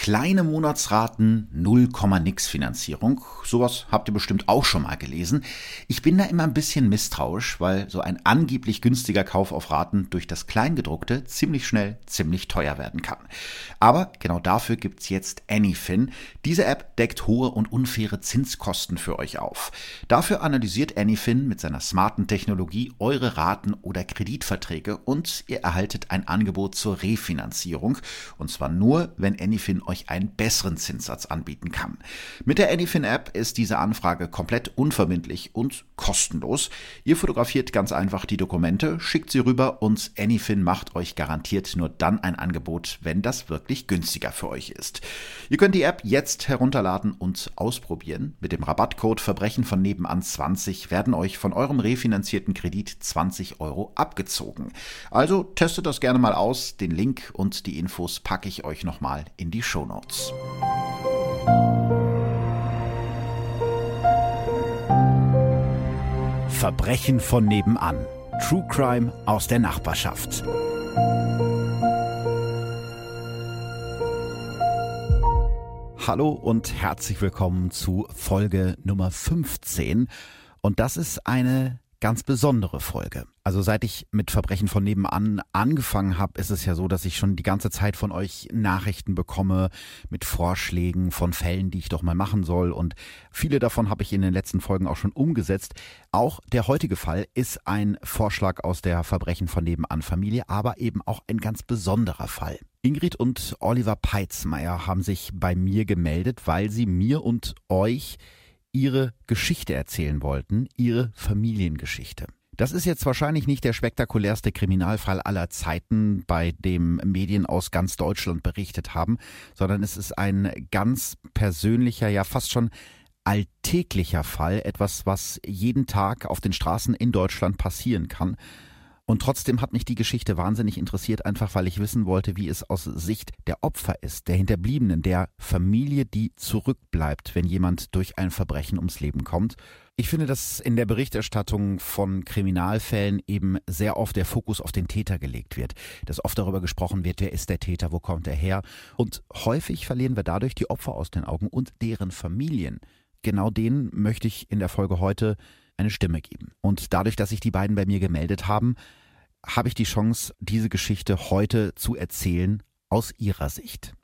Kleine Monatsraten, 0, nix Finanzierung. Sowas habt ihr bestimmt auch schon mal gelesen. Ich bin da immer ein bisschen misstrauisch, weil so ein angeblich günstiger Kauf auf Raten durch das Kleingedruckte ziemlich schnell ziemlich teuer werden kann. Aber genau dafür gibt's jetzt Anyfin. Diese App deckt hohe und unfaire Zinskosten für euch auf. Dafür analysiert Anyfin mit seiner smarten Technologie eure Raten oder Kreditverträge und ihr erhaltet ein Angebot zur Refinanzierung. Und zwar nur, wenn Anyfin euch einen besseren Zinssatz anbieten kann. Mit der Anyfin-App ist diese Anfrage komplett unverbindlich und kostenlos. Ihr fotografiert ganz einfach die Dokumente, schickt sie rüber und Anyfin macht euch garantiert nur dann ein Angebot, wenn das wirklich günstiger für euch ist. Ihr könnt die App jetzt herunterladen und ausprobieren. Mit dem Rabattcode Verbrechen von nebenan 20 werden euch von eurem refinanzierten Kredit 20 Euro abgezogen. Also testet das gerne mal aus. Den Link und die Infos packe ich euch nochmal in die Show. Shownotes. Verbrechen von nebenan. True Crime aus der Nachbarschaft. Hallo und herzlich willkommen zu Folge Nummer 15. Und das ist eine ganz besondere Folge. Also seit ich mit Verbrechen von nebenan angefangen habe, ist es ja so, dass ich schon die ganze Zeit von euch Nachrichten bekomme mit Vorschlägen von Fällen, die ich doch mal machen soll. Und viele davon habe ich in den letzten Folgen auch schon umgesetzt. Auch der heutige Fall ist ein Vorschlag aus der Verbrechen von nebenan Familie, aber eben auch ein ganz besonderer Fall. Ingrid und Oliver Peitzmeier haben sich bei mir gemeldet, weil sie mir und euch ihre Geschichte erzählen wollten, ihre Familiengeschichte. Das ist jetzt wahrscheinlich nicht der spektakulärste Kriminalfall aller Zeiten, bei dem Medien aus ganz Deutschland berichtet haben, sondern es ist ein ganz persönlicher, ja fast schon alltäglicher Fall, etwas, was jeden Tag auf den Straßen in Deutschland passieren kann. Und trotzdem hat mich die Geschichte wahnsinnig interessiert, einfach weil ich wissen wollte, wie es aus Sicht der Opfer ist, der Hinterbliebenen, der Familie, die zurückbleibt, wenn jemand durch ein Verbrechen ums Leben kommt. Ich finde, dass in der Berichterstattung von Kriminalfällen eben sehr oft der Fokus auf den Täter gelegt wird, dass oft darüber gesprochen wird, wer ist der Täter, wo kommt er her. Und häufig verlieren wir dadurch die Opfer aus den Augen und deren Familien. Genau denen möchte ich in der Folge heute eine Stimme geben. Und dadurch, dass sich die beiden bei mir gemeldet haben, habe ich die Chance, diese Geschichte heute zu erzählen aus ihrer Sicht.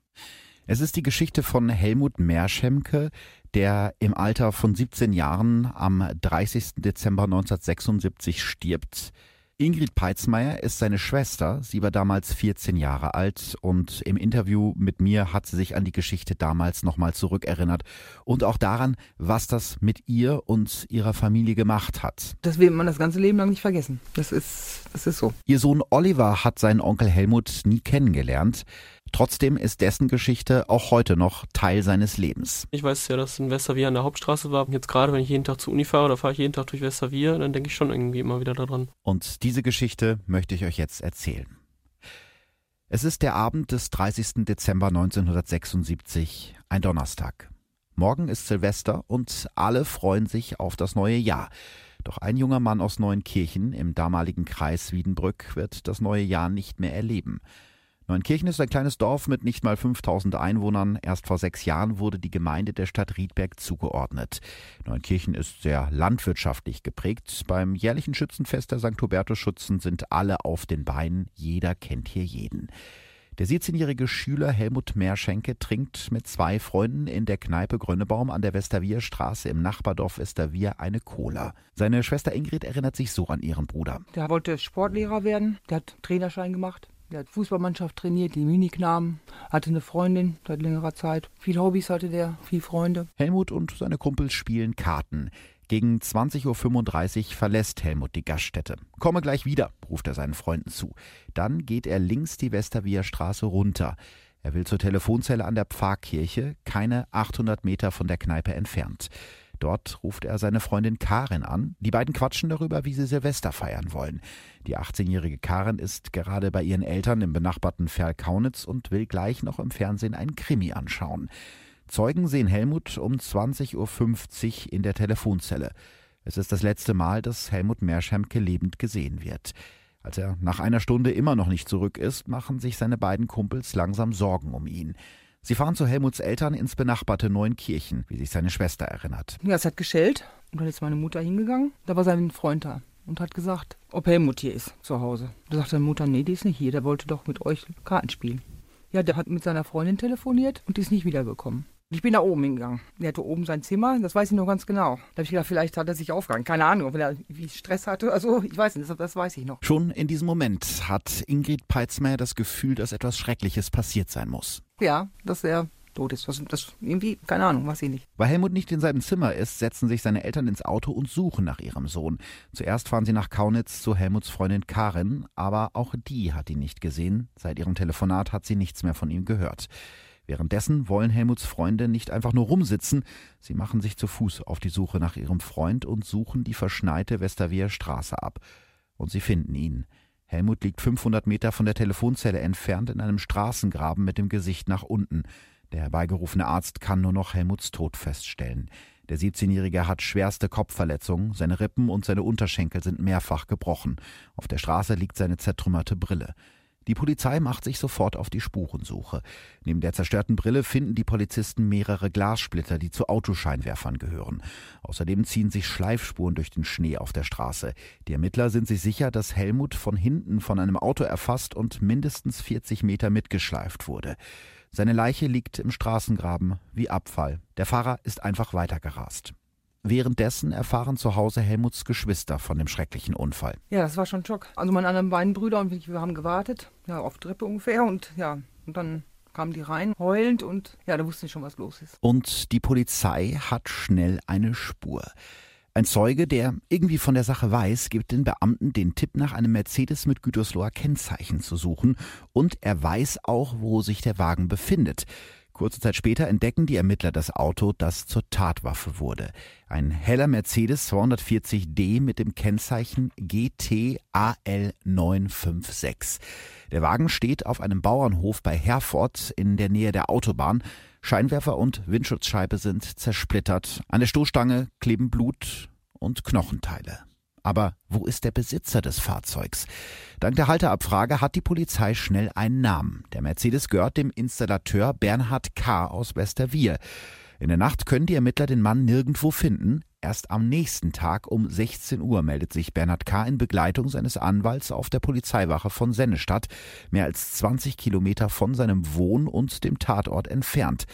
Es ist die Geschichte von Helmut Merschemke, der im Alter von 17 Jahren am 30. Dezember 1976 stirbt. Ingrid Peitzmeier ist seine Schwester. Sie war damals 14 Jahre alt und im Interview mit mir hat sie sich an die Geschichte damals nochmal zurückerinnert und auch daran, was das mit ihr und ihrer Familie gemacht hat. Das will man das ganze Leben lang nicht vergessen. Das ist, das ist so. Ihr Sohn Oliver hat seinen Onkel Helmut nie kennengelernt. Trotzdem ist dessen Geschichte auch heute noch Teil seines Lebens. Ich weiß ja, dass in Westerwier an der Hauptstraße war. Jetzt gerade, wenn ich jeden Tag zur Uni fahre oder fahre ich jeden Tag durch Westerwier, dann denke ich schon irgendwie immer wieder daran. Und diese Geschichte möchte ich euch jetzt erzählen. Es ist der Abend des 30. Dezember 1976, ein Donnerstag. Morgen ist Silvester und alle freuen sich auf das neue Jahr. Doch ein junger Mann aus Neuenkirchen im damaligen Kreis Wiedenbrück wird das neue Jahr nicht mehr erleben. Neunkirchen ist ein kleines Dorf mit nicht mal 5000 Einwohnern. Erst vor sechs Jahren wurde die Gemeinde der Stadt Riedberg zugeordnet. Neunkirchen ist sehr landwirtschaftlich geprägt. Beim jährlichen Schützenfest der St. Hubertus Schützen sind alle auf den Beinen. Jeder kennt hier jeden. Der 17-jährige Schüler Helmut Meerschenke trinkt mit zwei Freunden in der Kneipe Grönebaum an der Westerwierstraße im Nachbardorf Westerwier eine Cola. Seine Schwester Ingrid erinnert sich so an ihren Bruder. Der wollte Sportlehrer werden, der hat Trainerschein gemacht. Der hat Fußballmannschaft trainiert, die Miniknamen, hatte eine Freundin seit längerer Zeit. Viele Hobbys hatte der, viele Freunde. Helmut und seine Kumpels spielen Karten. Gegen 20.35 Uhr verlässt Helmut die Gaststätte. Komme gleich wieder, ruft er seinen Freunden zu. Dann geht er links die Westerwier Straße runter. Er will zur Telefonzelle an der Pfarrkirche, keine 800 Meter von der Kneipe entfernt. Dort ruft er seine Freundin Karin an. Die beiden quatschen darüber, wie sie Silvester feiern wollen. Die 18-jährige Karin ist gerade bei ihren Eltern im benachbarten Ferl-Kaunitz und will gleich noch im Fernsehen einen Krimi anschauen. Zeugen sehen Helmut um 20.50 Uhr in der Telefonzelle. Es ist das letzte Mal, dass Helmut Meerschemke lebend gesehen wird. Als er nach einer Stunde immer noch nicht zurück ist, machen sich seine beiden Kumpels langsam Sorgen um ihn. Sie fahren zu Helmuts Eltern ins benachbarte Neunkirchen, wie sich seine Schwester erinnert. Ja, es hat geschellt und dann ist meine Mutter hingegangen. Da war sein Freund da und hat gesagt, ob Helmut hier ist zu Hause. Da sagte seine Mutter, nee, die ist nicht hier, der wollte doch mit euch Karten spielen. Ja, der hat mit seiner Freundin telefoniert und die ist nicht wiedergekommen. Ich bin da oben hingegangen. Er hatte oben sein Zimmer, das weiß ich noch ganz genau. Da habe ich gedacht, vielleicht hat er sich aufgehangen. Keine Ahnung, ob er wie Stress hatte. Also, ich weiß nicht, das, das weiß ich noch. Schon in diesem Moment hat Ingrid Peitzmeier das Gefühl, dass etwas Schreckliches passiert sein muss. Ja, dass er tot ist. Das, das irgendwie, keine Ahnung, weiß ich nicht. Weil Helmut nicht in seinem Zimmer ist, setzen sich seine Eltern ins Auto und suchen nach ihrem Sohn. Zuerst fahren sie nach Kaunitz zu Helmuts Freundin Karin, aber auch die hat ihn nicht gesehen. Seit ihrem Telefonat hat sie nichts mehr von ihm gehört. Währenddessen wollen Helmuts Freunde nicht einfach nur rumsitzen, sie machen sich zu Fuß auf die Suche nach ihrem Freund und suchen die verschneite Westerweher Straße ab. Und sie finden ihn. Helmut liegt 500 Meter von der Telefonzelle entfernt in einem Straßengraben mit dem Gesicht nach unten. Der herbeigerufene Arzt kann nur noch Helmuts Tod feststellen. Der 17-Jährige hat schwerste Kopfverletzungen, seine Rippen und seine Unterschenkel sind mehrfach gebrochen. Auf der Straße liegt seine zertrümmerte Brille. Die Polizei macht sich sofort auf die Spurensuche. Neben der zerstörten Brille finden die Polizisten mehrere Glassplitter, die zu Autoscheinwerfern gehören. Außerdem ziehen sich Schleifspuren durch den Schnee auf der Straße. Die Ermittler sind sich sicher, dass Helmut von hinten von einem Auto erfasst und mindestens 40 Meter mitgeschleift wurde. Seine Leiche liegt im Straßengraben wie Abfall. Der Fahrer ist einfach weitergerast. Währenddessen erfahren zu Hause Helmuts Geschwister von dem schrecklichen Unfall. Ja, das war schon Schock. Also meine anderen beiden Brüder und ich, wir haben gewartet, ja, auf Treppe ungefähr und ja, und dann kamen die rein, heulend und ja, da wussten ich schon, was los ist. Und die Polizei hat schnell eine Spur. Ein Zeuge, der irgendwie von der Sache weiß, gibt den Beamten den Tipp nach einem Mercedes mit Gütersloher Kennzeichen zu suchen und er weiß auch, wo sich der Wagen befindet. Kurze Zeit später entdecken die Ermittler das Auto, das zur Tatwaffe wurde. Ein heller Mercedes 240D mit dem Kennzeichen GTAL956. Der Wagen steht auf einem Bauernhof bei Herford in der Nähe der Autobahn. Scheinwerfer und Windschutzscheibe sind zersplittert. An der Stoßstange kleben Blut und Knochenteile. Aber wo ist der Besitzer des Fahrzeugs? Dank der Halteabfrage hat die Polizei schnell einen Namen. Der Mercedes gehört dem Installateur Bernhard K. aus Westerwier. In der Nacht können die Ermittler den Mann nirgendwo finden. Erst am nächsten Tag um 16 Uhr meldet sich Bernhard K. in Begleitung seines Anwalts auf der Polizeiwache von Sennestadt, mehr als 20 Kilometer von seinem Wohn- und dem Tatort entfernt.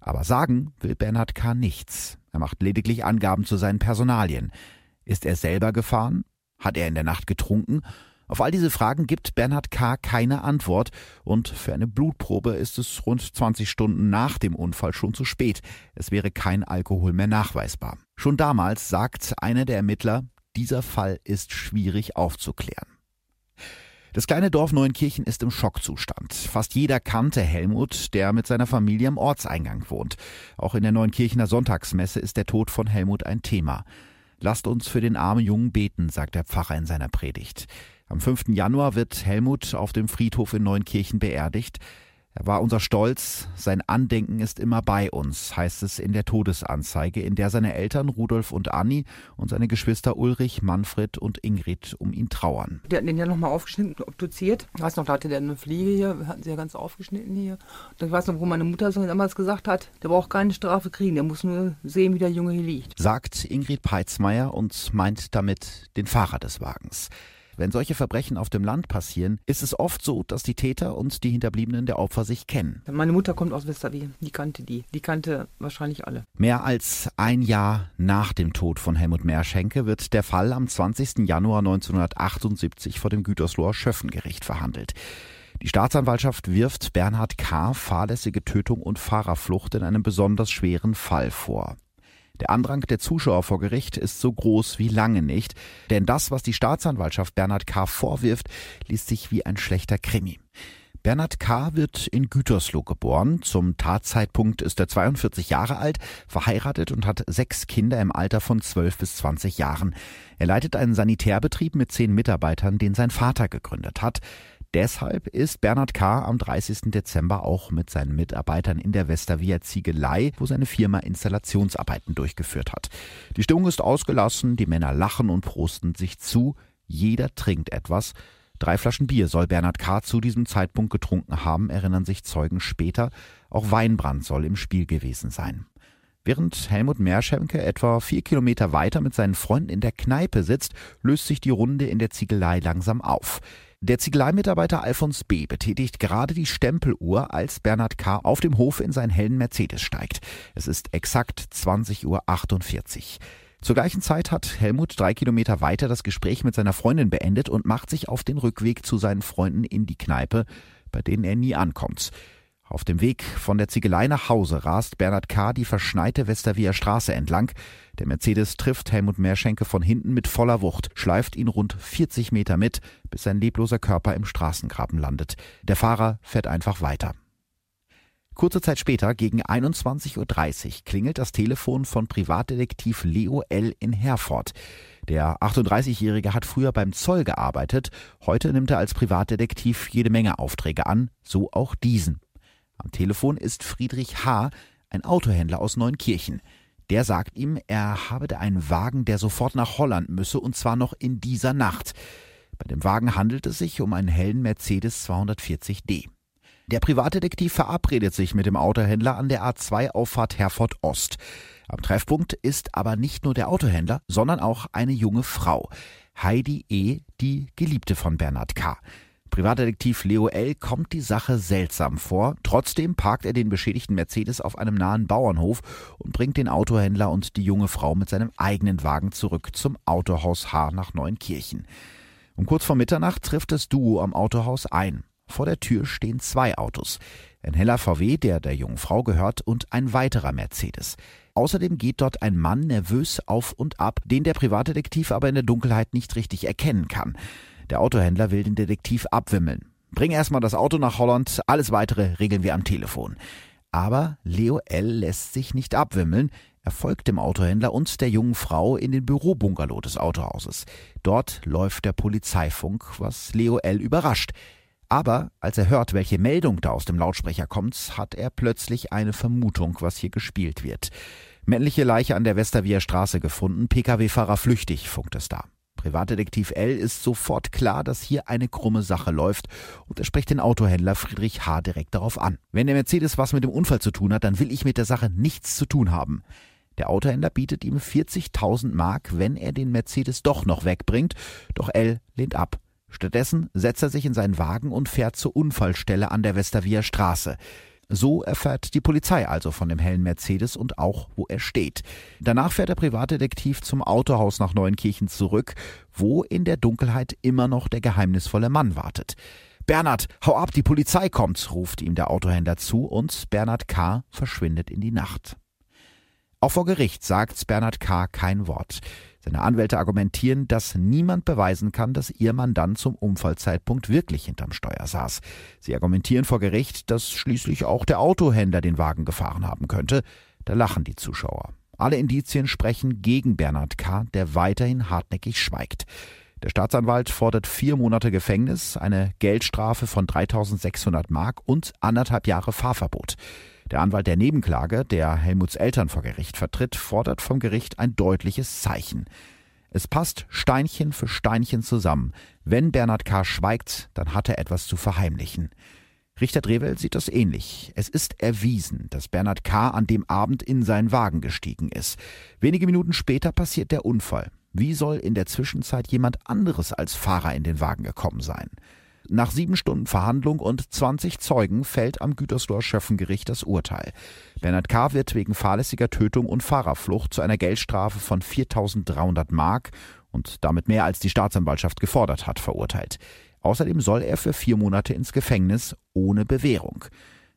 Aber sagen will Bernhard K. nichts. Er macht lediglich Angaben zu seinen Personalien. Ist er selber gefahren? Hat er in der Nacht getrunken? Auf all diese Fragen gibt Bernhard K. keine Antwort und für eine Blutprobe ist es rund 20 Stunden nach dem Unfall schon zu spät. Es wäre kein Alkohol mehr nachweisbar. Schon damals sagt einer der Ermittler, dieser Fall ist schwierig aufzuklären. Das kleine Dorf Neuenkirchen ist im Schockzustand. Fast jeder kannte Helmut, der mit seiner Familie am Ortseingang wohnt. Auch in der Neuenkirchener Sonntagsmesse ist der Tod von Helmut ein Thema. Lasst uns für den armen Jungen beten, sagt der Pfarrer in seiner Predigt. Am 5. Januar wird Helmut auf dem Friedhof in Neunkirchen beerdigt. Er war unser Stolz, sein Andenken ist immer bei uns, heißt es in der Todesanzeige, in der seine Eltern Rudolf und Anni und seine Geschwister Ulrich, Manfred und Ingrid um ihn trauern. Die hatten den ja nochmal aufgeschnitten, obduziert. Ich weiß noch, da hatte der eine Fliege hier, hatten sie ja ganz aufgeschnitten hier. Und ich weiß noch, wo meine Mutter so damals gesagt hat, der braucht keine Strafe kriegen, der muss nur sehen, wie der Junge hier liegt. Sagt Ingrid Peitzmeier und meint damit den Fahrer des Wagens. Wenn solche Verbrechen auf dem Land passieren, ist es oft so, dass die Täter und die Hinterbliebenen der Opfer sich kennen. Meine Mutter kommt aus Westerwien, die kannte die. Die kannte wahrscheinlich alle. Mehr als ein Jahr nach dem Tod von Helmut Meerschenke wird der Fall am 20. Januar 1978 vor dem Gütersloher Schöffengericht verhandelt. Die Staatsanwaltschaft wirft Bernhard K. fahrlässige Tötung und Fahrerflucht in einem besonders schweren Fall vor. Der Andrang der Zuschauer vor Gericht ist so groß wie lange nicht, denn das, was die Staatsanwaltschaft Bernhard K. vorwirft, liest sich wie ein schlechter Krimi. Bernhard K. wird in Gütersloh geboren. Zum Tatzeitpunkt ist er 42 Jahre alt, verheiratet und hat sechs Kinder im Alter von 12 bis 20 Jahren. Er leitet einen Sanitärbetrieb mit zehn Mitarbeitern, den sein Vater gegründet hat. Deshalb ist Bernhard K. am 30. Dezember auch mit seinen Mitarbeitern in der Westervia Ziegelei, wo seine Firma Installationsarbeiten durchgeführt hat. Die Stimmung ist ausgelassen, die Männer lachen und prosten sich zu, jeder trinkt etwas. Drei Flaschen Bier soll Bernhard K. zu diesem Zeitpunkt getrunken haben, erinnern sich Zeugen später. Auch Weinbrand soll im Spiel gewesen sein. Während Helmut Meerschenke etwa vier Kilometer weiter mit seinen Freunden in der Kneipe sitzt, löst sich die Runde in der Ziegelei langsam auf. Der Ziegeleimitarbeiter Alfons B. betätigt gerade die Stempeluhr, als Bernhard K. auf dem Hof in seinen hellen Mercedes steigt. Es ist exakt 20.48 Uhr. Zur gleichen Zeit hat Helmut drei Kilometer weiter das Gespräch mit seiner Freundin beendet und macht sich auf den Rückweg zu seinen Freunden in die Kneipe, bei denen er nie ankommt. Auf dem Weg von der Ziegelei nach Hause rast Bernhard K. die verschneite Westervier Straße entlang. Der Mercedes trifft Helmut Meerschenke von hinten mit voller Wucht, schleift ihn rund 40 Meter mit, bis sein lebloser Körper im Straßengraben landet. Der Fahrer fährt einfach weiter. Kurze Zeit später, gegen 21.30 Uhr, klingelt das Telefon von Privatdetektiv Leo L. in Herford. Der 38-Jährige hat früher beim Zoll gearbeitet, heute nimmt er als Privatdetektiv jede Menge Aufträge an, so auch diesen. Am Telefon ist Friedrich H., ein Autohändler aus Neunkirchen. Der sagt ihm, er habe da einen Wagen, der sofort nach Holland müsse, und zwar noch in dieser Nacht. Bei dem Wagen handelt es sich um einen hellen Mercedes 240d. Der Privatdetektiv verabredet sich mit dem Autohändler an der A2-Auffahrt Herford Ost. Am Treffpunkt ist aber nicht nur der Autohändler, sondern auch eine junge Frau. Heidi E., die Geliebte von Bernhard K. Privatdetektiv Leo L. kommt die Sache seltsam vor. Trotzdem parkt er den beschädigten Mercedes auf einem nahen Bauernhof und bringt den Autohändler und die junge Frau mit seinem eigenen Wagen zurück zum Autohaus H nach Neunkirchen. Um kurz vor Mitternacht trifft das Duo am Autohaus ein. Vor der Tür stehen zwei Autos. Ein heller VW, der der jungen Frau gehört, und ein weiterer Mercedes. Außerdem geht dort ein Mann nervös auf und ab, den der Privatdetektiv aber in der Dunkelheit nicht richtig erkennen kann. Der Autohändler will den Detektiv abwimmeln. Bring erstmal das Auto nach Holland, alles weitere regeln wir am Telefon. Aber Leo L. lässt sich nicht abwimmeln. Er folgt dem Autohändler und der jungen Frau in den Bürobungalow des Autohauses. Dort läuft der Polizeifunk, was Leo L. überrascht. Aber als er hört, welche Meldung da aus dem Lautsprecher kommt, hat er plötzlich eine Vermutung, was hier gespielt wird. Männliche Leiche an der Westervier Straße gefunden, Pkw-Fahrer flüchtig, funkt es da. Privatdetektiv L ist sofort klar, dass hier eine krumme Sache läuft und er spricht den Autohändler Friedrich H. direkt darauf an. Wenn der Mercedes was mit dem Unfall zu tun hat, dann will ich mit der Sache nichts zu tun haben. Der Autohändler bietet ihm 40.000 Mark, wenn er den Mercedes doch noch wegbringt, doch L lehnt ab. Stattdessen setzt er sich in seinen Wagen und fährt zur Unfallstelle an der Westervier Straße. So erfährt die Polizei also von dem hellen Mercedes und auch, wo er steht. Danach fährt der Privatdetektiv zum Autohaus nach Neuenkirchen zurück, wo in der Dunkelheit immer noch der geheimnisvolle Mann wartet. Bernhard, hau ab, die Polizei kommt, ruft ihm der Autohändler zu und Bernhard K. verschwindet in die Nacht. Auch vor Gericht sagt Bernhard K. kein Wort. Seine Anwälte argumentieren, dass niemand beweisen kann, dass ihr Mandant zum Unfallzeitpunkt wirklich hinterm Steuer saß. Sie argumentieren vor Gericht, dass schließlich auch der Autohändler den Wagen gefahren haben könnte. Da lachen die Zuschauer. Alle Indizien sprechen gegen Bernhard K., der weiterhin hartnäckig schweigt. Der Staatsanwalt fordert vier Monate Gefängnis, eine Geldstrafe von 3600 Mark und anderthalb Jahre Fahrverbot. Der Anwalt der Nebenklage, der Helmuts Eltern vor Gericht vertritt, fordert vom Gericht ein deutliches Zeichen. Es passt Steinchen für Steinchen zusammen. Wenn Bernhard K. schweigt, dann hat er etwas zu verheimlichen. Richter Drewel sieht das ähnlich. Es ist erwiesen, dass Bernhard K. an dem Abend in seinen Wagen gestiegen ist. Wenige Minuten später passiert der Unfall. Wie soll in der Zwischenzeit jemand anderes als Fahrer in den Wagen gekommen sein? Nach sieben Stunden Verhandlung und 20 Zeugen fällt am Gütersloher Schöffengericht das Urteil. Bernhard K. wird wegen fahrlässiger Tötung und Fahrerflucht zu einer Geldstrafe von 4.300 Mark und damit mehr als die Staatsanwaltschaft gefordert hat, verurteilt. Außerdem soll er für vier Monate ins Gefängnis ohne Bewährung.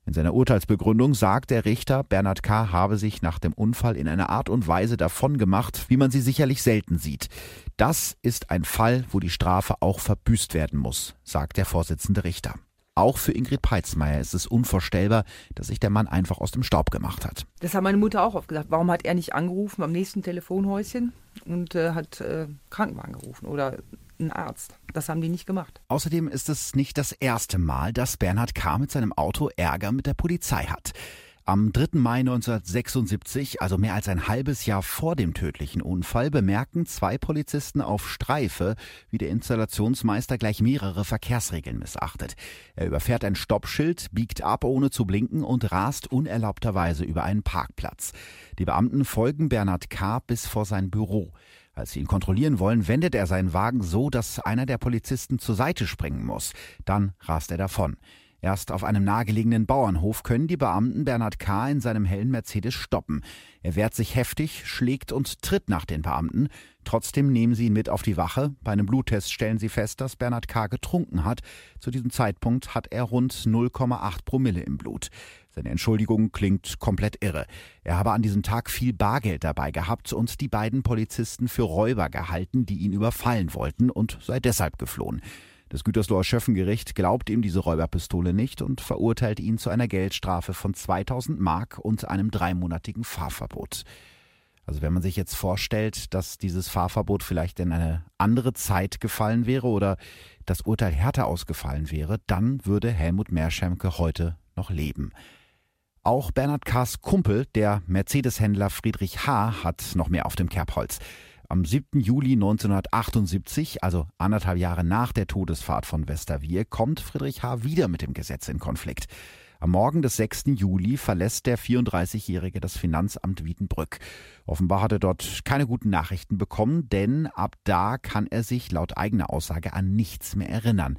In seiner Urteilsbegründung sagt der Richter, Bernhard K. habe sich nach dem Unfall in einer Art und Weise davongemacht, wie man sie sicherlich selten sieht. Das ist ein Fall, wo die Strafe auch verbüßt werden muss, sagt der Vorsitzende Richter. Auch für Ingrid Peitzmeier ist es unvorstellbar, dass sich der Mann einfach aus dem Staub gemacht hat. Das hat meine Mutter auch oft gesagt. Warum hat er nicht angerufen am nächsten Telefonhäuschen und äh, hat äh, Krankenwagen gerufen oder einen Arzt. Das haben die nicht gemacht. Außerdem ist es nicht das erste Mal, dass Bernhard K. mit seinem Auto Ärger mit der Polizei hat. Am 3. Mai 1976, also mehr als ein halbes Jahr vor dem tödlichen Unfall, bemerken zwei Polizisten auf Streife, wie der Installationsmeister gleich mehrere Verkehrsregeln missachtet. Er überfährt ein Stoppschild, biegt ab ohne zu blinken und rast unerlaubterweise über einen Parkplatz. Die Beamten folgen Bernhard K. bis vor sein Büro. Als sie ihn kontrollieren wollen, wendet er seinen Wagen so, dass einer der Polizisten zur Seite springen muss. Dann rast er davon. Erst auf einem nahegelegenen Bauernhof können die Beamten Bernhard K. in seinem hellen Mercedes stoppen. Er wehrt sich heftig, schlägt und tritt nach den Beamten. Trotzdem nehmen sie ihn mit auf die Wache. Bei einem Bluttest stellen sie fest, dass Bernhard K. getrunken hat. Zu diesem Zeitpunkt hat er rund 0,8 Promille im Blut. Seine Entschuldigung klingt komplett irre. Er habe an diesem Tag viel Bargeld dabei gehabt und die beiden Polizisten für Räuber gehalten, die ihn überfallen wollten und sei deshalb geflohen. Das Gütersloher Schöffengericht glaubt ihm diese Räuberpistole nicht und verurteilt ihn zu einer Geldstrafe von 2000 Mark und einem dreimonatigen Fahrverbot. Also wenn man sich jetzt vorstellt, dass dieses Fahrverbot vielleicht in eine andere Zeit gefallen wäre oder das Urteil härter ausgefallen wäre, dann würde Helmut Meerschemke heute noch leben. Auch Bernhard K.'s Kumpel, der Mercedes-Händler Friedrich H., hat noch mehr auf dem Kerbholz. Am 7. Juli 1978, also anderthalb Jahre nach der Todesfahrt von Westerwier, kommt Friedrich H. wieder mit dem Gesetz in Konflikt. Am Morgen des 6. Juli verlässt der 34-Jährige das Finanzamt Wiedenbrück. Offenbar hat er dort keine guten Nachrichten bekommen, denn ab da kann er sich laut eigener Aussage an nichts mehr erinnern.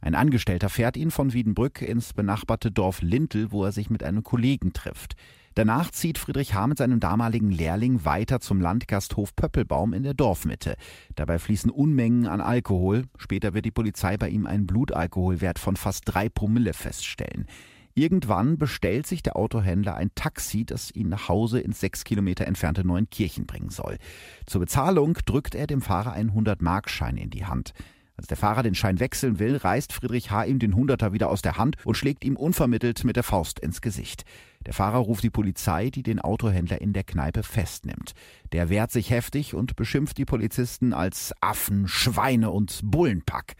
Ein Angestellter fährt ihn von Wiedenbrück ins benachbarte Dorf Lintel, wo er sich mit einem Kollegen trifft. Danach zieht Friedrich H. mit seinem damaligen Lehrling weiter zum Landgasthof Pöppelbaum in der Dorfmitte. Dabei fließen Unmengen an Alkohol. Später wird die Polizei bei ihm einen Blutalkoholwert von fast drei Promille feststellen. Irgendwann bestellt sich der Autohändler ein Taxi, das ihn nach Hause ins sechs Kilometer entfernte Neunkirchen bringen soll. Zur Bezahlung drückt er dem Fahrer einen 100-Markschein in die Hand. Als der Fahrer den Schein wechseln will, reißt Friedrich H. ihm den Hunderter wieder aus der Hand und schlägt ihm unvermittelt mit der Faust ins Gesicht. Der Fahrer ruft die Polizei, die den Autohändler in der Kneipe festnimmt. Der wehrt sich heftig und beschimpft die Polizisten als Affen, Schweine und Bullenpack.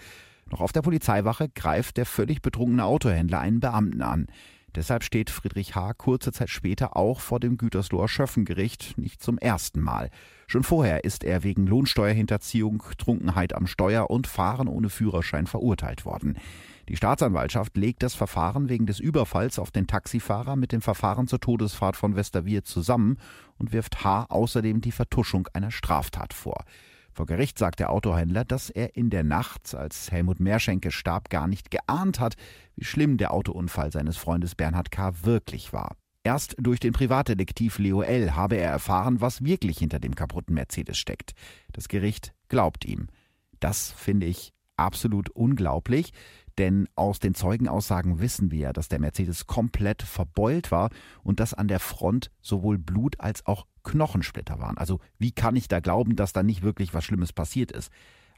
Noch auf der Polizeiwache greift der völlig betrunkene Autohändler einen Beamten an. Deshalb steht Friedrich H. kurze Zeit später auch vor dem Gütersloher Schöffengericht, nicht zum ersten Mal. Schon vorher ist er wegen Lohnsteuerhinterziehung, Trunkenheit am Steuer und Fahren ohne Führerschein verurteilt worden. Die Staatsanwaltschaft legt das Verfahren wegen des Überfalls auf den Taxifahrer mit dem Verfahren zur Todesfahrt von Westerwier zusammen und wirft H. außerdem die Vertuschung einer Straftat vor. Vor Gericht sagt der Autohändler, dass er in der Nacht, als Helmut Meerschenke starb, gar nicht geahnt hat, wie schlimm der Autounfall seines Freundes Bernhard K. wirklich war. Erst durch den Privatdetektiv Leo L. habe er erfahren, was wirklich hinter dem kaputten Mercedes steckt. Das Gericht glaubt ihm. Das finde ich absolut unglaublich, denn aus den Zeugenaussagen wissen wir, dass der Mercedes komplett verbeult war und dass an der Front sowohl Blut als auch Knochensplitter waren. Also wie kann ich da glauben, dass da nicht wirklich was Schlimmes passiert ist?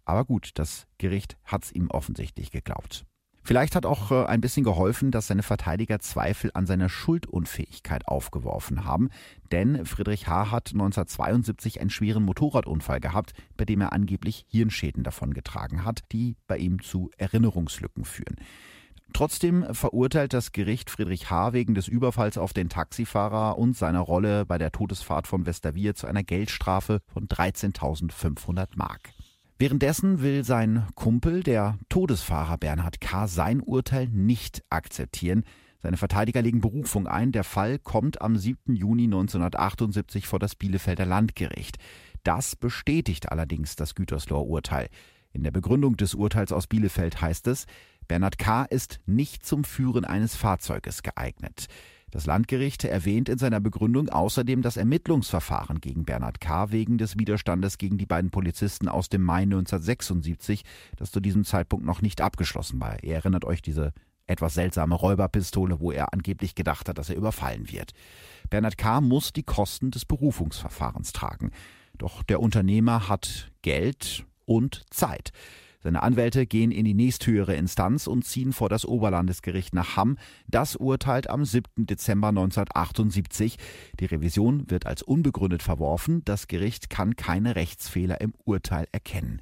Aber gut, das Gericht hat's ihm offensichtlich geglaubt. Vielleicht hat auch äh, ein bisschen geholfen, dass seine Verteidiger Zweifel an seiner Schuldunfähigkeit aufgeworfen haben, denn Friedrich H. hat 1972 einen schweren Motorradunfall gehabt, bei dem er angeblich Hirnschäden davongetragen hat, die bei ihm zu Erinnerungslücken führen. Trotzdem verurteilt das Gericht Friedrich H. wegen des Überfalls auf den Taxifahrer und seiner Rolle bei der Todesfahrt von Westerwier zu einer Geldstrafe von 13.500 Mark. Währenddessen will sein Kumpel, der Todesfahrer Bernhard K., sein Urteil nicht akzeptieren. Seine Verteidiger legen Berufung ein. Der Fall kommt am 7. Juni 1978 vor das Bielefelder Landgericht. Das bestätigt allerdings das Gütersloher Urteil. In der Begründung des Urteils aus Bielefeld heißt es, Bernhard K. ist nicht zum Führen eines Fahrzeuges geeignet. Das Landgericht erwähnt in seiner Begründung außerdem das Ermittlungsverfahren gegen Bernhard K. wegen des Widerstandes gegen die beiden Polizisten aus dem Mai 1976, das zu diesem Zeitpunkt noch nicht abgeschlossen war. Ihr erinnert euch diese etwas seltsame Räuberpistole, wo er angeblich gedacht hat, dass er überfallen wird. Bernhard K. muss die Kosten des Berufungsverfahrens tragen. Doch der Unternehmer hat Geld und Zeit. Seine Anwälte gehen in die nächsthöhere Instanz und ziehen vor das Oberlandesgericht nach Hamm. Das urteilt am 7. Dezember 1978. Die Revision wird als unbegründet verworfen. Das Gericht kann keine Rechtsfehler im Urteil erkennen.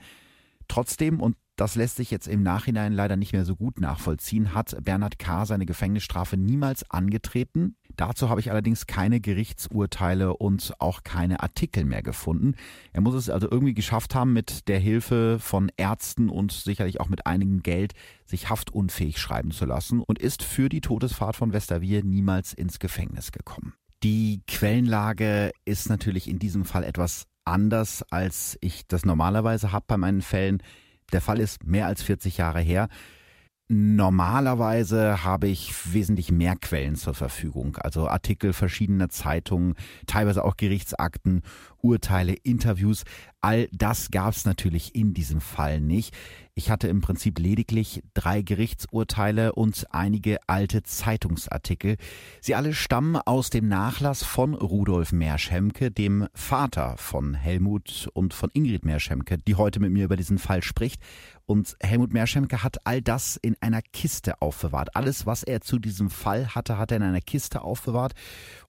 Trotzdem, und das lässt sich jetzt im Nachhinein leider nicht mehr so gut nachvollziehen, hat Bernhard K. seine Gefängnisstrafe niemals angetreten. Dazu habe ich allerdings keine Gerichtsurteile und auch keine Artikel mehr gefunden. Er muss es also irgendwie geschafft haben, mit der Hilfe von Ärzten und sicherlich auch mit einigem Geld sich haftunfähig schreiben zu lassen und ist für die Todesfahrt von Westervier niemals ins Gefängnis gekommen. Die Quellenlage ist natürlich in diesem Fall etwas anders, als ich das normalerweise habe bei meinen Fällen. Der Fall ist mehr als 40 Jahre her. Normalerweise habe ich wesentlich mehr Quellen zur Verfügung, also Artikel verschiedener Zeitungen, teilweise auch Gerichtsakten, Urteile, Interviews. All das gab es natürlich in diesem Fall nicht. Ich hatte im Prinzip lediglich drei Gerichtsurteile und einige alte Zeitungsartikel. Sie alle stammen aus dem Nachlass von Rudolf Meerschemke, dem Vater von Helmut und von Ingrid Meerschemke, die heute mit mir über diesen Fall spricht. Und Helmut Meerschemke hat all das in einer Kiste aufbewahrt. Alles, was er zu diesem Fall hatte, hat er in einer Kiste aufbewahrt.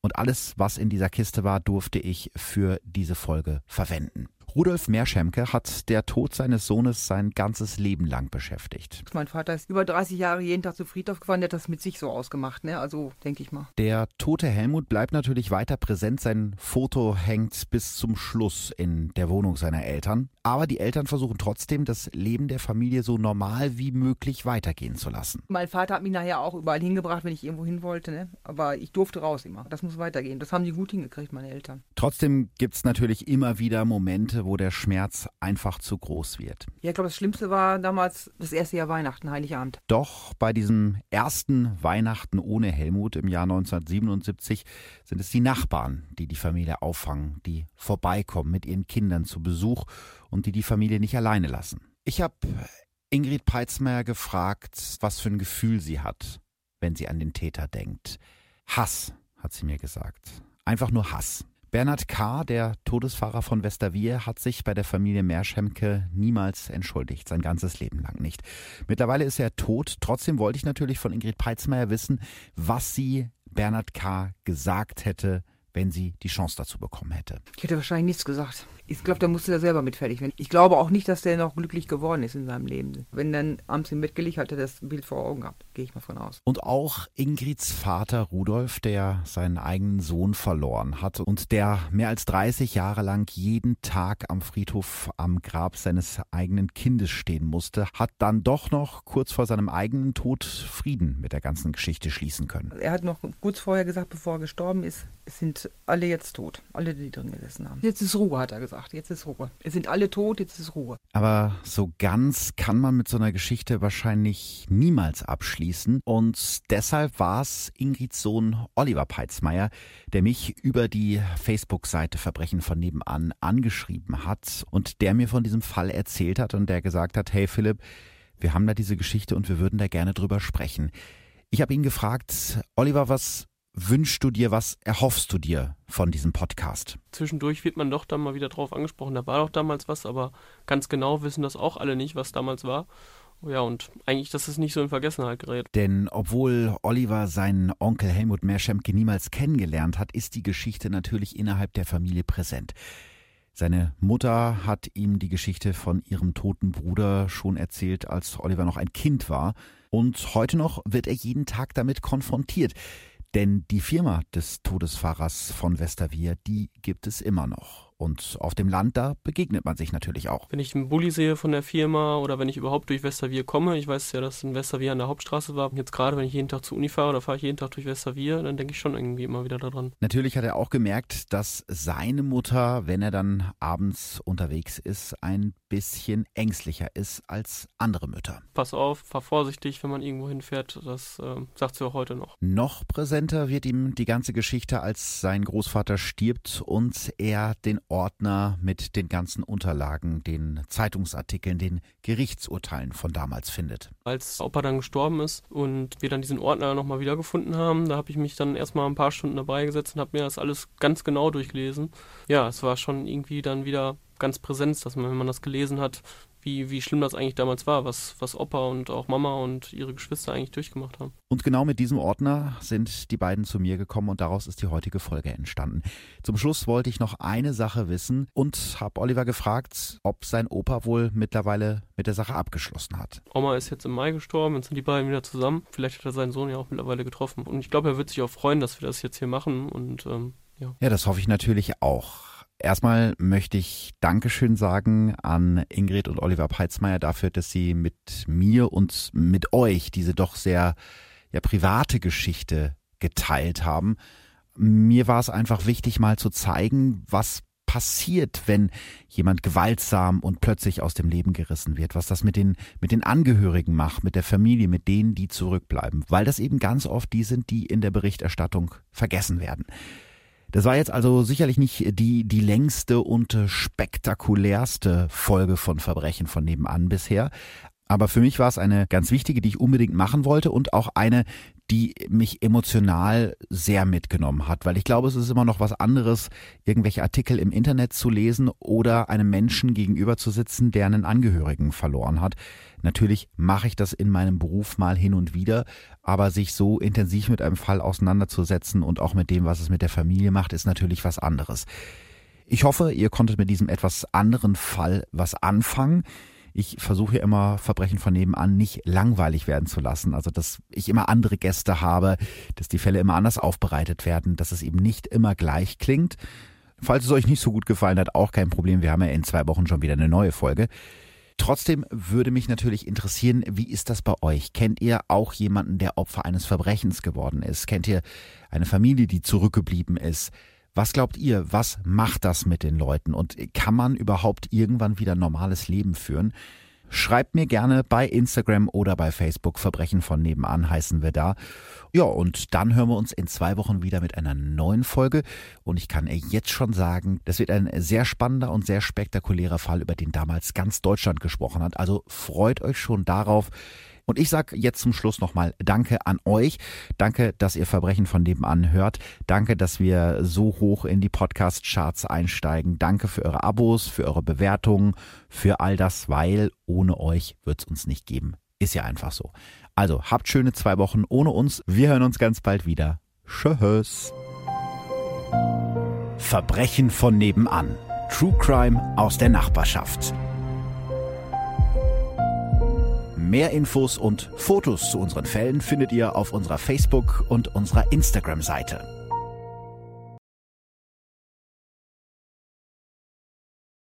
Und alles, was in dieser Kiste war, durfte ich für diese Folge verwenden. Rudolf Meerschemke hat der Tod seines Sohnes sein ganzes Leben lang beschäftigt. Mein Vater ist über 30 Jahre jeden Tag zu Friedhof gefahren, der hat das mit sich so ausgemacht, ne? Also denke ich mal. Der tote Helmut bleibt natürlich weiter präsent. Sein Foto hängt bis zum Schluss in der Wohnung seiner Eltern. Aber die Eltern versuchen trotzdem, das Leben der Familie so normal wie möglich weitergehen zu lassen. Mein Vater hat mich nachher auch überall hingebracht, wenn ich irgendwo hin wollte, ne? Aber ich durfte raus immer. Das muss weitergehen. Das haben die gut hingekriegt, meine Eltern. Trotzdem gibt es natürlich immer wieder Momente, wo der Schmerz einfach zu groß wird. Ja, ich glaube, das Schlimmste war damals das erste Jahr Weihnachten, Heiligabend. Doch bei diesem ersten Weihnachten ohne Helmut im Jahr 1977 sind es die Nachbarn, die die Familie auffangen, die vorbeikommen mit ihren Kindern zu Besuch und die die Familie nicht alleine lassen. Ich habe Ingrid Peitzmeier gefragt, was für ein Gefühl sie hat, wenn sie an den Täter denkt. Hass, hat sie mir gesagt. Einfach nur Hass. Bernhard K., der Todesfahrer von Westervier, hat sich bei der Familie Meerschemke niemals entschuldigt, sein ganzes Leben lang nicht. Mittlerweile ist er tot. Trotzdem wollte ich natürlich von Ingrid Peitzmeier wissen, was sie Bernhard K. gesagt hätte, wenn sie die Chance dazu bekommen hätte. Ich hätte wahrscheinlich nichts gesagt. Ich glaube, da musste er selber mit fertig werden. Ich glaube auch nicht, dass der noch glücklich geworden ist in seinem Leben. Wenn dann abends im Bett gelegt hat, er das Bild vor Augen gehabt. Gehe ich mal von aus. Und auch Ingrids Vater Rudolf, der seinen eigenen Sohn verloren hat und der mehr als 30 Jahre lang jeden Tag am Friedhof am Grab seines eigenen Kindes stehen musste, hat dann doch noch kurz vor seinem eigenen Tod Frieden mit der ganzen Geschichte schließen können. Er hat noch kurz vorher gesagt, bevor er gestorben ist, es sind alle jetzt tot. Alle, die drin gesessen haben. Jetzt ist Ruhe, hat er gesagt gesagt, jetzt ist Ruhe. Es sind alle tot, jetzt ist Ruhe. Aber so ganz kann man mit so einer Geschichte wahrscheinlich niemals abschließen. Und deshalb war es Ingrids Sohn Oliver Peitzmeier, der mich über die Facebook-Seite Verbrechen von nebenan angeschrieben hat und der mir von diesem Fall erzählt hat und der gesagt hat, hey Philipp, wir haben da diese Geschichte und wir würden da gerne drüber sprechen. Ich habe ihn gefragt, Oliver, was wünschst du dir, was erhoffst du dir von diesem Podcast? Zwischendurch wird man doch dann mal wieder drauf angesprochen, da war doch damals was, aber ganz genau wissen das auch alle nicht, was damals war. Ja, und eigentlich, dass es nicht so in Vergessenheit gerät. Denn obwohl Oliver seinen Onkel Helmut Meerschemke niemals kennengelernt hat, ist die Geschichte natürlich innerhalb der Familie präsent. Seine Mutter hat ihm die Geschichte von ihrem toten Bruder schon erzählt, als Oliver noch ein Kind war. Und heute noch wird er jeden Tag damit konfrontiert. Denn die Firma des Todesfahrers von Westervier, die gibt es immer noch. Und auf dem Land, da begegnet man sich natürlich auch. Wenn ich einen Bulli sehe von der Firma oder wenn ich überhaupt durch Westervier komme, ich weiß ja, dass ein Westervier an der Hauptstraße war. Jetzt gerade, wenn ich jeden Tag zur Uni fahre oder fahre ich jeden Tag durch Westervier, dann denke ich schon irgendwie immer wieder daran. Natürlich hat er auch gemerkt, dass seine Mutter, wenn er dann abends unterwegs ist, ein bisschen ängstlicher ist als andere Mütter. Pass auf, fahr vorsichtig, wenn man irgendwo hinfährt. Das äh, sagt sie auch heute noch. Noch präsenter wird ihm die ganze Geschichte, als sein Großvater stirbt und er den Ordner mit den ganzen Unterlagen, den Zeitungsartikeln, den Gerichtsurteilen von damals findet. Als Opa dann gestorben ist und wir dann diesen Ordner nochmal wiedergefunden haben, da habe ich mich dann erstmal ein paar Stunden dabei gesetzt und habe mir das alles ganz genau durchgelesen. Ja, es war schon irgendwie dann wieder ganz präsent, dass man, wenn man das gelesen hat, wie, wie schlimm das eigentlich damals war, was, was Opa und auch Mama und ihre Geschwister eigentlich durchgemacht haben. Und genau mit diesem Ordner sind die beiden zu mir gekommen und daraus ist die heutige Folge entstanden. Zum Schluss wollte ich noch eine Sache wissen und habe Oliver gefragt, ob sein Opa wohl mittlerweile mit der Sache abgeschlossen hat. Oma ist jetzt im Mai gestorben, jetzt sind die beiden wieder zusammen. Vielleicht hat er seinen Sohn ja auch mittlerweile getroffen. Und ich glaube, er wird sich auch freuen, dass wir das jetzt hier machen und ähm, ja. Ja, das hoffe ich natürlich auch. Erstmal möchte ich Dankeschön sagen an Ingrid und Oliver Peitzmeier dafür, dass sie mit mir und mit euch diese doch sehr ja, private Geschichte geteilt haben. Mir war es einfach wichtig, mal zu zeigen, was passiert, wenn jemand gewaltsam und plötzlich aus dem Leben gerissen wird, was das mit den, mit den Angehörigen macht, mit der Familie, mit denen, die zurückbleiben, weil das eben ganz oft die sind, die in der Berichterstattung vergessen werden. Das war jetzt also sicherlich nicht die, die längste und spektakulärste Folge von Verbrechen von nebenan bisher. Aber für mich war es eine ganz wichtige, die ich unbedingt machen wollte und auch eine, die mich emotional sehr mitgenommen hat, weil ich glaube, es ist immer noch was anderes, irgendwelche Artikel im Internet zu lesen oder einem Menschen gegenüber zu sitzen, der einen Angehörigen verloren hat. Natürlich mache ich das in meinem Beruf mal hin und wieder, aber sich so intensiv mit einem Fall auseinanderzusetzen und auch mit dem, was es mit der Familie macht, ist natürlich was anderes. Ich hoffe, ihr konntet mit diesem etwas anderen Fall was anfangen ich versuche immer Verbrechen von nebenan nicht langweilig werden zu lassen. Also dass ich immer andere Gäste habe, dass die Fälle immer anders aufbereitet werden, dass es eben nicht immer gleich klingt. Falls es euch nicht so gut gefallen hat, auch kein Problem. Wir haben ja in zwei Wochen schon wieder eine neue Folge. Trotzdem würde mich natürlich interessieren, wie ist das bei euch? Kennt ihr auch jemanden, der Opfer eines Verbrechens geworden ist? Kennt ihr eine Familie, die zurückgeblieben ist? Was glaubt ihr, was macht das mit den Leuten und kann man überhaupt irgendwann wieder normales Leben führen? Schreibt mir gerne bei Instagram oder bei Facebook Verbrechen von nebenan heißen wir da. Ja, und dann hören wir uns in zwei Wochen wieder mit einer neuen Folge. Und ich kann jetzt schon sagen, das wird ein sehr spannender und sehr spektakulärer Fall, über den damals ganz Deutschland gesprochen hat. Also freut euch schon darauf. Und ich sage jetzt zum Schluss nochmal Danke an euch. Danke, dass ihr Verbrechen von nebenan hört. Danke, dass wir so hoch in die Podcast-Charts einsteigen. Danke für eure Abos, für eure Bewertungen, für all das, weil ohne euch wird es uns nicht geben. Ist ja einfach so. Also habt schöne zwei Wochen ohne uns. Wir hören uns ganz bald wieder. Tschüss. Verbrechen von nebenan. True Crime aus der Nachbarschaft. Mehr Infos und Fotos zu unseren Fällen findet ihr auf unserer Facebook- und unserer Instagram-Seite.